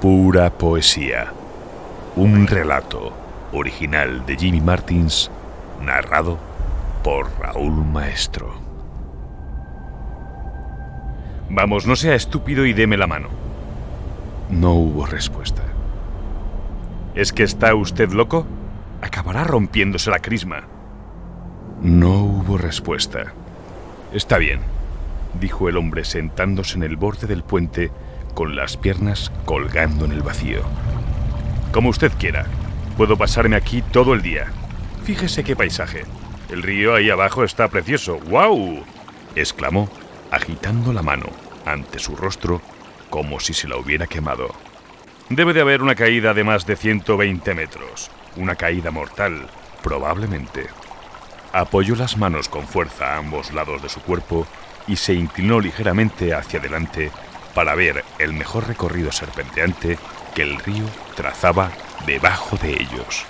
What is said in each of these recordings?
Pura poesía. Un relato original de Jimmy Martins, narrado por Raúl Maestro. Vamos, no sea estúpido y deme la mano. No hubo respuesta. ¿Es que está usted loco? Acabará rompiéndose la crisma. No hubo respuesta. Está bien, dijo el hombre sentándose en el borde del puente con las piernas colgando en el vacío. Como usted quiera, puedo pasarme aquí todo el día. Fíjese qué paisaje. El río ahí abajo está precioso. ¡Guau! exclamó, agitando la mano ante su rostro como si se la hubiera quemado. Debe de haber una caída de más de 120 metros. Una caída mortal, probablemente. Apoyó las manos con fuerza a ambos lados de su cuerpo y se inclinó ligeramente hacia adelante para ver el mejor recorrido serpenteante que el río trazaba debajo de ellos.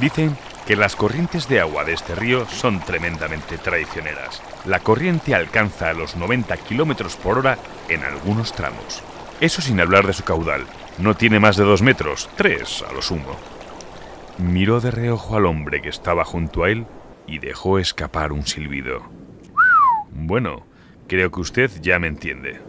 Dicen que las corrientes de agua de este río son tremendamente traicioneras. La corriente alcanza los 90 kilómetros por hora en algunos tramos. Eso sin hablar de su caudal. No tiene más de dos metros, tres a lo sumo. Miró de reojo al hombre que estaba junto a él y dejó escapar un silbido. Bueno, creo que usted ya me entiende.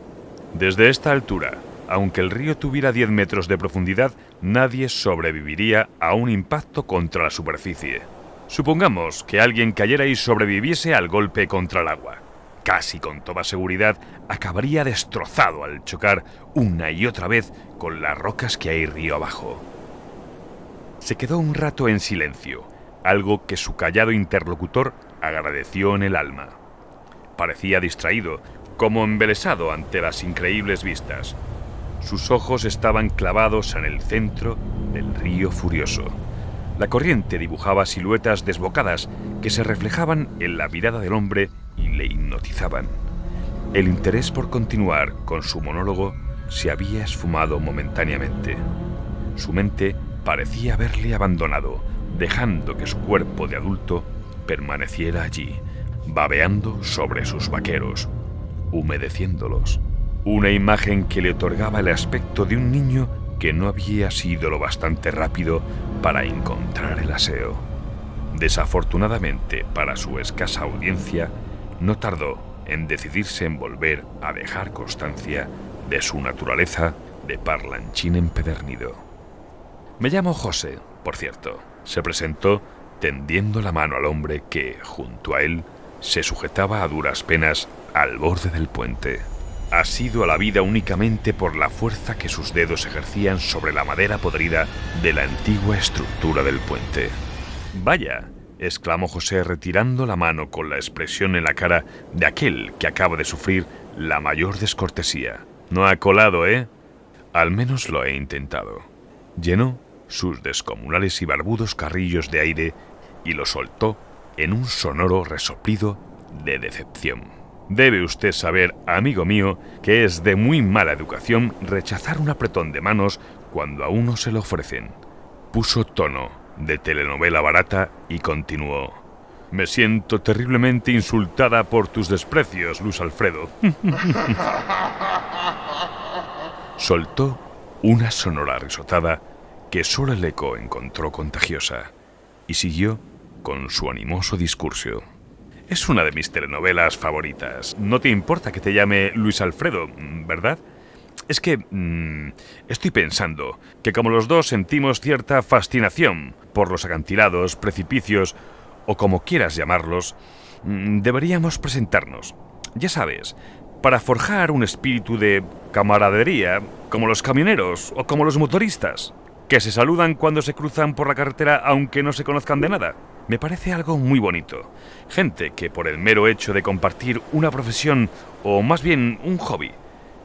Desde esta altura, aunque el río tuviera 10 metros de profundidad, nadie sobreviviría a un impacto contra la superficie. Supongamos que alguien cayera y sobreviviese al golpe contra el agua. Casi con toda seguridad acabaría destrozado al chocar una y otra vez con las rocas que hay río abajo. Se quedó un rato en silencio, algo que su callado interlocutor agradeció en el alma. Parecía distraído, como embelesado ante las increíbles vistas. Sus ojos estaban clavados en el centro del río furioso. La corriente dibujaba siluetas desbocadas que se reflejaban en la mirada del hombre y le hipnotizaban. El interés por continuar con su monólogo se había esfumado momentáneamente. Su mente parecía haberle abandonado, dejando que su cuerpo de adulto permaneciera allí, babeando sobre sus vaqueros, humedeciéndolos. Una imagen que le otorgaba el aspecto de un niño que no había sido lo bastante rápido para encontrar el aseo. Desafortunadamente para su escasa audiencia, no tardó en decidirse en volver a dejar constancia de su naturaleza de parlanchín empedernido. Me llamo José, por cierto, se presentó tendiendo la mano al hombre que, junto a él, se sujetaba a duras penas al borde del puente. Ha sido a la vida únicamente por la fuerza que sus dedos ejercían sobre la madera podrida de la antigua estructura del puente. Vaya, exclamó José retirando la mano con la expresión en la cara de aquel que acaba de sufrir la mayor descortesía. No ha colado, ¿eh? Al menos lo he intentado. Llenó sus descomunales y barbudos carrillos de aire y lo soltó en un sonoro resoplido de decepción. Debe usted saber, amigo mío, que es de muy mala educación rechazar un apretón de manos cuando a uno se lo ofrecen. Puso tono de telenovela barata y continuó. Me siento terriblemente insultada por tus desprecios, Luz Alfredo. Soltó una sonora risotada que solo el eco encontró contagiosa y siguió con su animoso discurso. Es una de mis telenovelas favoritas. No te importa que te llame Luis Alfredo, ¿verdad? Es que mm, estoy pensando que como los dos sentimos cierta fascinación por los acantilados, precipicios o como quieras llamarlos, mm, deberíamos presentarnos. Ya sabes, para forjar un espíritu de camaradería, como los camioneros o como los motoristas, que se saludan cuando se cruzan por la carretera aunque no se conozcan de nada me parece algo muy bonito. Gente que por el mero hecho de compartir una profesión o más bien un hobby,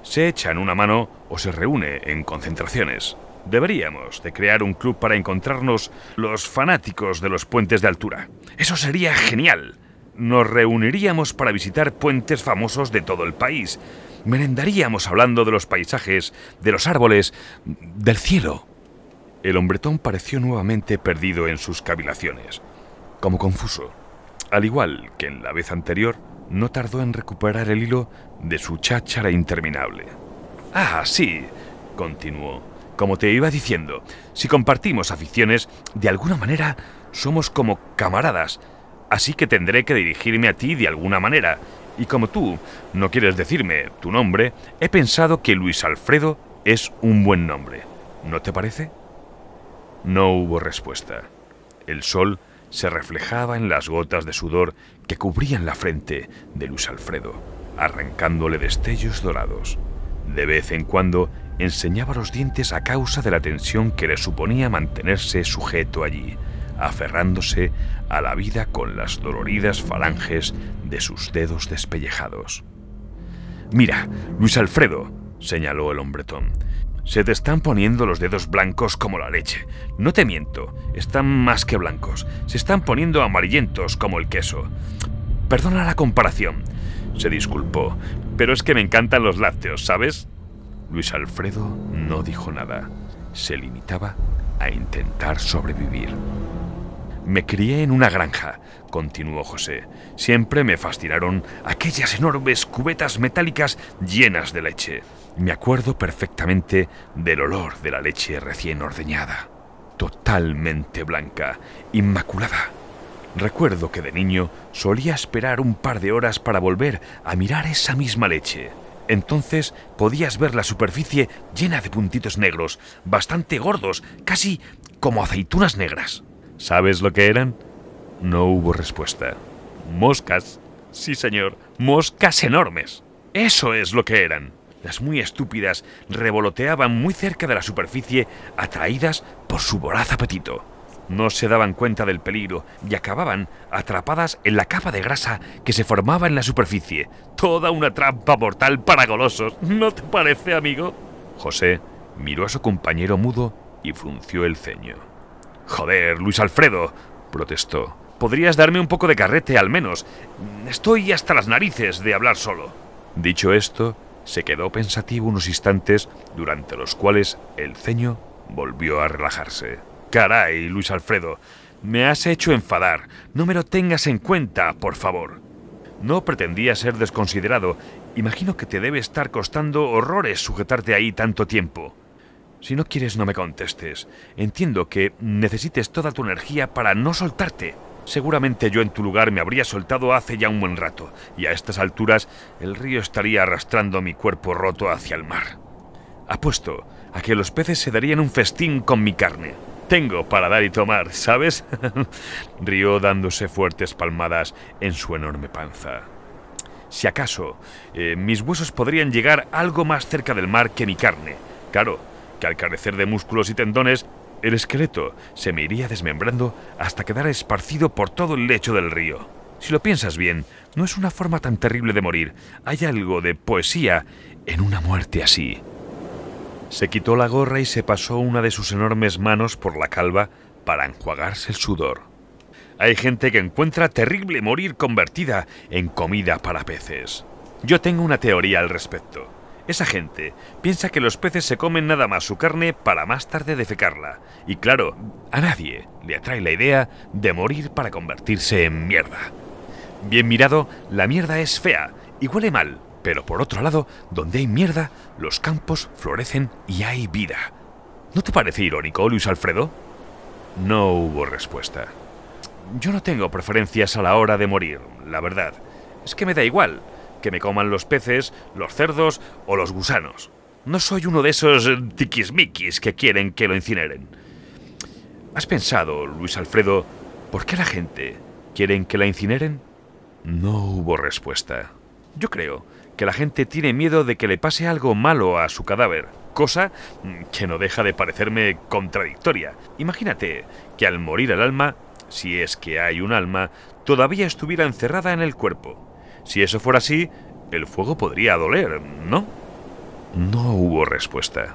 se echan una mano o se reúne en concentraciones. Deberíamos de crear un club para encontrarnos los fanáticos de los puentes de altura. Eso sería genial. Nos reuniríamos para visitar puentes famosos de todo el país. Merendaríamos hablando de los paisajes, de los árboles, del cielo. El hombretón pareció nuevamente perdido en sus cavilaciones como confuso. Al igual que en la vez anterior, no tardó en recuperar el hilo de su cháchara interminable. Ah, sí. continuó. Como te iba diciendo, si compartimos aficiones, de alguna manera somos como camaradas, así que tendré que dirigirme a ti de alguna manera. Y como tú no quieres decirme tu nombre, he pensado que Luis Alfredo es un buen nombre. ¿No te parece? No hubo respuesta. El sol se reflejaba en las gotas de sudor que cubrían la frente de Luis Alfredo, arrancándole destellos dorados. De vez en cuando enseñaba los dientes a causa de la tensión que le suponía mantenerse sujeto allí, aferrándose a la vida con las doloridas falanges de sus dedos despellejados. Mira, Luis Alfredo, señaló el hombretón, se te están poniendo los dedos blancos como la leche. No te miento, están más que blancos. Se están poniendo amarillentos como el queso. Perdona la comparación. Se disculpó, pero es que me encantan los lácteos, ¿sabes? Luis Alfredo no dijo nada. Se limitaba a intentar sobrevivir. Me crié en una granja, continuó José. Siempre me fascinaron aquellas enormes cubetas metálicas llenas de leche. Me acuerdo perfectamente del olor de la leche recién ordeñada, totalmente blanca, inmaculada. Recuerdo que de niño solía esperar un par de horas para volver a mirar esa misma leche. Entonces podías ver la superficie llena de puntitos negros, bastante gordos, casi como aceitunas negras. ¿Sabes lo que eran? No hubo respuesta. Moscas. Sí, señor. Moscas enormes. Eso es lo que eran. Las muy estúpidas revoloteaban muy cerca de la superficie, atraídas por su voraz apetito. No se daban cuenta del peligro y acababan atrapadas en la capa de grasa que se formaba en la superficie. Toda una trampa mortal para golosos. ¿No te parece, amigo? José miró a su compañero mudo y frunció el ceño. Joder, Luis Alfredo, protestó. Podrías darme un poco de carrete al menos. Estoy hasta las narices de hablar solo. Dicho esto, se quedó pensativo unos instantes durante los cuales el ceño volvió a relajarse. Caray, Luis Alfredo, me has hecho enfadar. No me lo tengas en cuenta, por favor. No pretendía ser desconsiderado. Imagino que te debe estar costando horrores sujetarte ahí tanto tiempo. Si no quieres, no me contestes. Entiendo que necesites toda tu energía para no soltarte. Seguramente yo en tu lugar me habría soltado hace ya un buen rato, y a estas alturas el río estaría arrastrando mi cuerpo roto hacia el mar. Apuesto a que los peces se darían un festín con mi carne. Tengo para dar y tomar, ¿sabes? Rió dándose fuertes palmadas en su enorme panza. Si acaso, eh, mis huesos podrían llegar algo más cerca del mar que mi carne. Claro, que al carecer de músculos y tendones, el esqueleto se me iría desmembrando hasta quedar esparcido por todo el lecho del río. Si lo piensas bien, no es una forma tan terrible de morir. Hay algo de poesía en una muerte así. Se quitó la gorra y se pasó una de sus enormes manos por la calva para enjuagarse el sudor. Hay gente que encuentra terrible morir convertida en comida para peces. Yo tengo una teoría al respecto. Esa gente piensa que los peces se comen nada más su carne para más tarde defecarla. Y claro, a nadie le atrae la idea de morir para convertirse en mierda. Bien mirado, la mierda es fea y huele mal, pero por otro lado, donde hay mierda, los campos florecen y hay vida. ¿No te parece irónico, Luis Alfredo? No hubo respuesta. Yo no tengo preferencias a la hora de morir, la verdad. Es que me da igual que me coman los peces, los cerdos o los gusanos. No soy uno de esos tiquismiquis que quieren que lo incineren. ¿Has pensado, Luis Alfredo, por qué la gente quieren que la incineren? No hubo respuesta. Yo creo que la gente tiene miedo de que le pase algo malo a su cadáver, cosa que no deja de parecerme contradictoria. Imagínate que al morir el alma, si es que hay un alma, todavía estuviera encerrada en el cuerpo. Si eso fuera así, el fuego podría doler, ¿no? No hubo respuesta.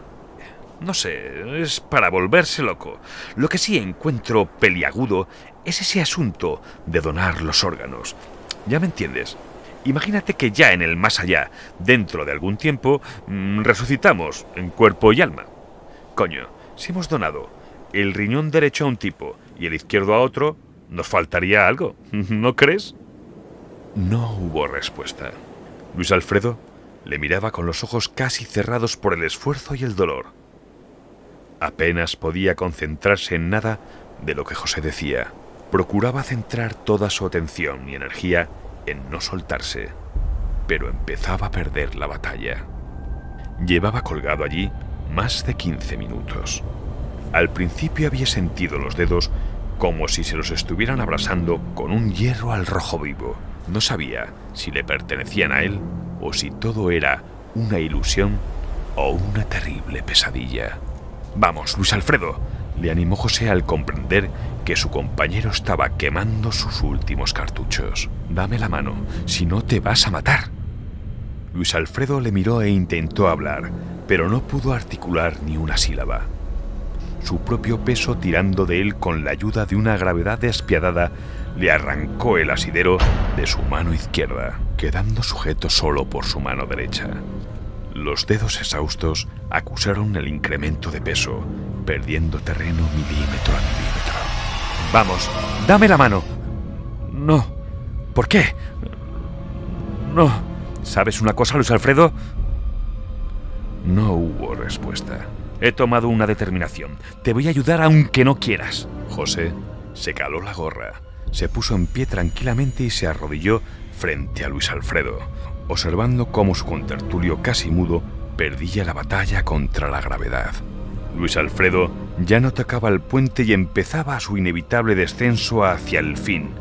No sé, es para volverse loco. Lo que sí encuentro peliagudo es ese asunto de donar los órganos. ¿Ya me entiendes? Imagínate que ya en el más allá, dentro de algún tiempo, mm, resucitamos en cuerpo y alma. Coño, si hemos donado el riñón derecho a un tipo y el izquierdo a otro, nos faltaría algo, ¿no crees? No hubo respuesta. Luis Alfredo le miraba con los ojos casi cerrados por el esfuerzo y el dolor. Apenas podía concentrarse en nada de lo que José decía. Procuraba centrar toda su atención y energía en no soltarse, pero empezaba a perder la batalla. Llevaba colgado allí más de 15 minutos. Al principio había sentido los dedos como si se los estuvieran abrasando con un hierro al rojo vivo. No sabía si le pertenecían a él o si todo era una ilusión o una terrible pesadilla. Vamos, Luis Alfredo, le animó José al comprender que su compañero estaba quemando sus últimos cartuchos. Dame la mano, si no te vas a matar. Luis Alfredo le miró e intentó hablar, pero no pudo articular ni una sílaba. Su propio peso tirando de él con la ayuda de una gravedad despiadada le arrancó el asidero de su mano izquierda, quedando sujeto solo por su mano derecha. Los dedos exhaustos acusaron el incremento de peso, perdiendo terreno milímetro a milímetro. Vamos, dame la mano. No. ¿Por qué? No. ¿Sabes una cosa, Luis Alfredo? No hubo respuesta. He tomado una determinación. Te voy a ayudar aunque no quieras. José se caló la gorra, se puso en pie tranquilamente y se arrodilló frente a Luis Alfredo, observando cómo su contertulio casi mudo perdía la batalla contra la gravedad. Luis Alfredo ya no tocaba el puente y empezaba su inevitable descenso hacia el fin,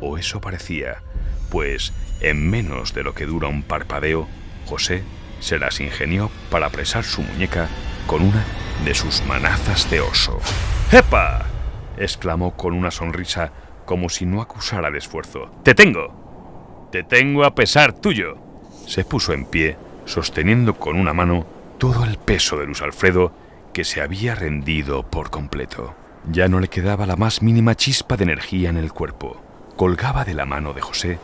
o eso parecía, pues en menos de lo que dura un parpadeo, José se las ingenió para apresar su muñeca con una de sus manazas de oso. ¡Epa! exclamó con una sonrisa como si no acusara el esfuerzo. ¡Te tengo! ¡Te tengo a pesar tuyo! Se puso en pie, sosteniendo con una mano todo el peso de Luis Alfredo, que se había rendido por completo. Ya no le quedaba la más mínima chispa de energía en el cuerpo. Colgaba de la mano de José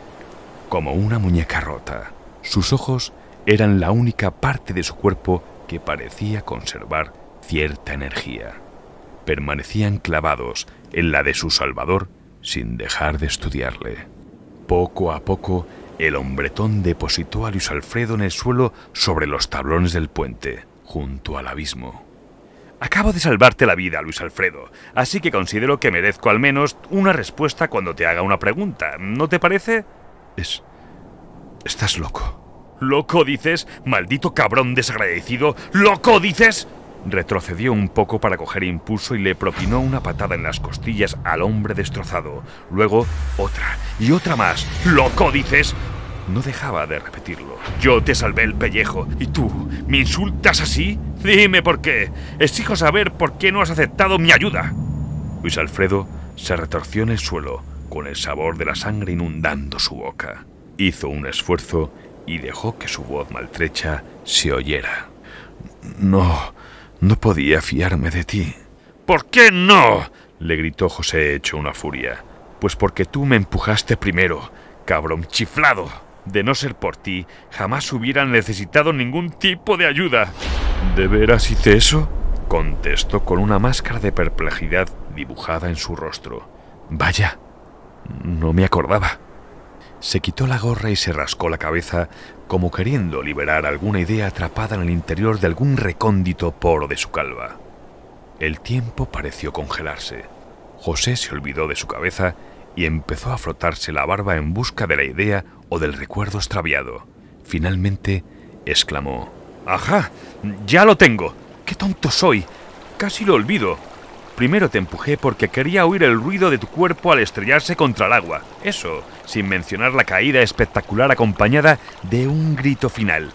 como una muñeca rota. Sus ojos eran la única parte de su cuerpo que parecía conservar cierta energía. Permanecían clavados en la de su Salvador sin dejar de estudiarle. Poco a poco, el hombretón depositó a Luis Alfredo en el suelo sobre los tablones del puente, junto al abismo. Acabo de salvarte la vida, Luis Alfredo, así que considero que merezco al menos una respuesta cuando te haga una pregunta. ¿No te parece? Es... Estás loco. ¿Loco dices? Maldito cabrón desagradecido. ¿Loco dices? Retrocedió un poco para coger impulso y le propinó una patada en las costillas al hombre destrozado. Luego otra y otra más. ¿Loco dices? No dejaba de repetirlo. Yo te salvé el pellejo. ¿Y tú? ¿Me insultas así? Dime por qué. Exijo saber por qué no has aceptado mi ayuda. Luis Alfredo se retorció en el suelo, con el sabor de la sangre inundando su boca. Hizo un esfuerzo y dejó que su voz maltrecha se oyera. No, no podía fiarme de ti. ¿Por qué no? le gritó José hecho una furia. Pues porque tú me empujaste primero, cabrón chiflado. De no ser por ti, jamás hubieran necesitado ningún tipo de ayuda. ¿De veras hice eso? contestó con una máscara de perplejidad dibujada en su rostro. Vaya, no me acordaba. Se quitó la gorra y se rascó la cabeza como queriendo liberar alguna idea atrapada en el interior de algún recóndito poro de su calva. El tiempo pareció congelarse. José se olvidó de su cabeza y empezó a frotarse la barba en busca de la idea o del recuerdo extraviado. Finalmente exclamó, ¡Ajá! ¡Ya lo tengo! ¡Qué tonto soy! Casi lo olvido. Primero te empujé porque quería oír el ruido de tu cuerpo al estrellarse contra el agua. Eso, sin mencionar la caída espectacular acompañada de un grito final.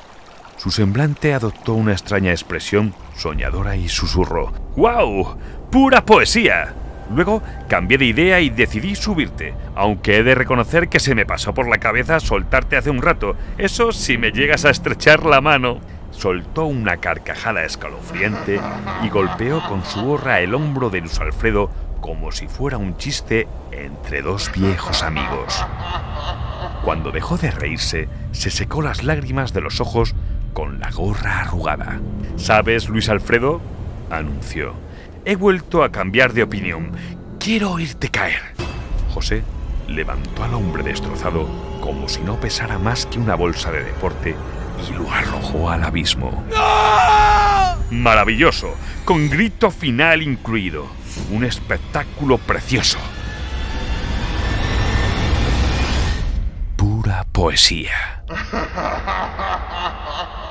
Su semblante adoptó una extraña expresión soñadora y susurró. ¡Guau! ¡Pura poesía! Luego cambié de idea y decidí subirte, aunque he de reconocer que se me pasó por la cabeza soltarte hace un rato, eso si me llegas a estrechar la mano soltó una carcajada escalofriante y golpeó con su gorra el hombro de Luis Alfredo como si fuera un chiste entre dos viejos amigos. Cuando dejó de reírse, se secó las lágrimas de los ojos con la gorra arrugada. ¿Sabes, Luis Alfredo? anunció. He vuelto a cambiar de opinión. Quiero oírte caer. José levantó al hombre destrozado como si no pesara más que una bolsa de deporte y lo arrojó al abismo. ¡No! Maravilloso, con grito final incluido. Un espectáculo precioso. Pura poesía.